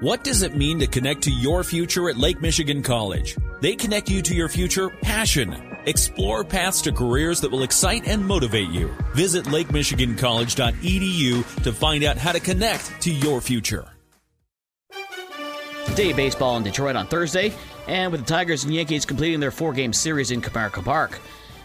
What does it mean to connect to your future at Lake Michigan College? They connect you to your future passion. Explore paths to careers that will excite and motivate you. Visit lakemichigancollege.edu to find out how to connect to your future. Day baseball in Detroit on Thursday, and with the Tigers and Yankees completing their four game series in Comerica Park.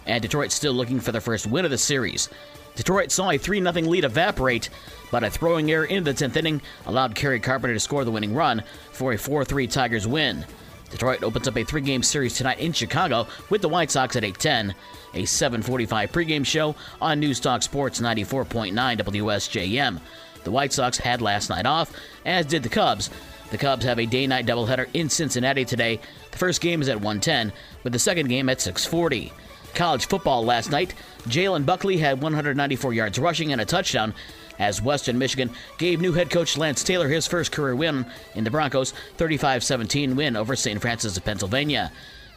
And Detroit still looking for their first win of the series. Detroit saw a 3 0 lead evaporate, but a throwing error in the 10th inning allowed Kerry Carpenter to score the winning run for a 4 3 Tigers win. Detroit opens up a three game series tonight in Chicago with the White Sox at 8:10. A 7:45 pregame show on News Talk Sports 94.9 WSJM. The White Sox had last night off, as did the Cubs. The Cubs have a day-night doubleheader in Cincinnati today. The first game is at 1:10, with the second game at 6:40. College football last night, Jalen Buckley had 194 yards rushing and a touchdown as Western Michigan gave new head coach Lance Taylor his first career win in the Broncos' 35 17 win over St. Francis of Pennsylvania.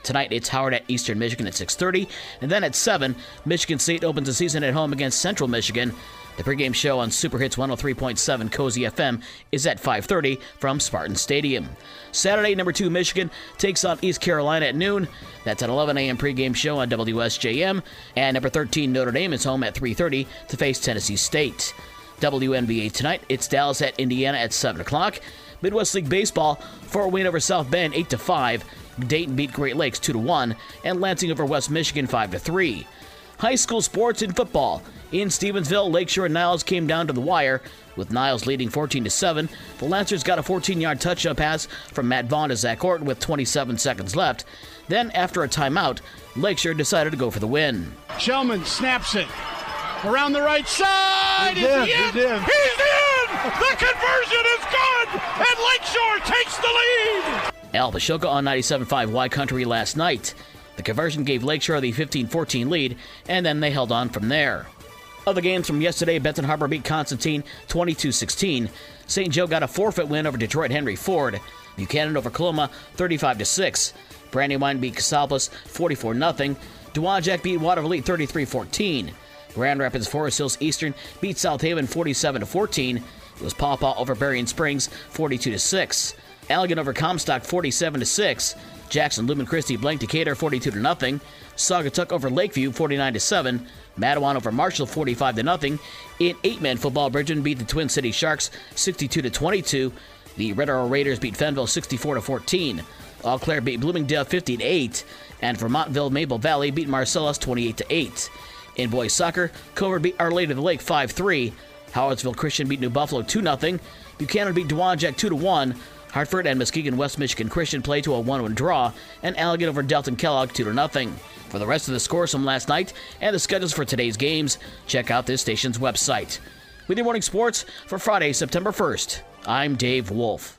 Tonight it's Howard at Eastern Michigan at 6:30, and then at 7, Michigan State opens the season at home against Central Michigan. The pregame show on Super Hits 103.7 Cozy FM is at 5:30 from Spartan Stadium. Saturday, number 2 Michigan takes on East Carolina at noon. That's an 11 a.m. pregame show on WSJM, and number 13 Notre Dame is home at 3:30 to face Tennessee State. WNBA tonight, it's Dallas at Indiana at 7 o'clock. Midwest League Baseball, Fort Wayne over South Bend 8 to 5. Dayton beat Great Lakes 2 to 1, and Lansing over West Michigan 5 to 3. High school sports in football. In Stevensville, Lakeshore and Niles came down to the wire, with Niles leading 14 to 7. The Lancers got a 14-yard touchdown pass from Matt Vaughn to Zach Orton with 27 seconds left. Then, after a timeout, Lakeshore decided to go for the win. Shellman snaps it around the right side. He's in. Is he He's in. He's in. The conversion is good, and Lakeshore takes the lead. Al Bashoka on 97.5 Y Country last night. The conversion gave Lakeshore the 15 14 lead, and then they held on from there. Other games from yesterday Benton Harbor beat Constantine 22 16. St. Joe got a forfeit win over Detroit Henry Ford. Buchanan over Coloma 35 6. Brandywine beat Casablanca 44 0. Dowagiac beat Water Watervliet 33 14. Grand Rapids Forest Hills Eastern beat South Haven 47 to 14. It was Paw Paw over Berrien Springs 42 to 6. Allegan over Comstock 47 to 6. Jackson Lumen Christi blanked Decatur 42 0. Saugatuck over Lakeview 49 to 7. Mattawan over Marshall 45 0. In eight-man football, Bridgman beat the Twin City Sharks 62 to 22. The Red Arrow Raiders beat Fenville 64 to 14. Eau Claire beat Bloomingdale 50 8. And Vermontville Maple Valley beat Marcellus 28 to 8. In boys soccer, Covert beat Our Lady of the Lake 5 3. Howardsville Christian beat New Buffalo 2 0. Buchanan beat Dowagiac 2 1. Hartford and Muskegon West Michigan Christian play to a 1 1 draw, and Allegan over Delton Kellogg 2 0. For the rest of the scores from last night and the schedules for today's games, check out this station's website. With your morning sports for Friday, September 1st, I'm Dave Wolf.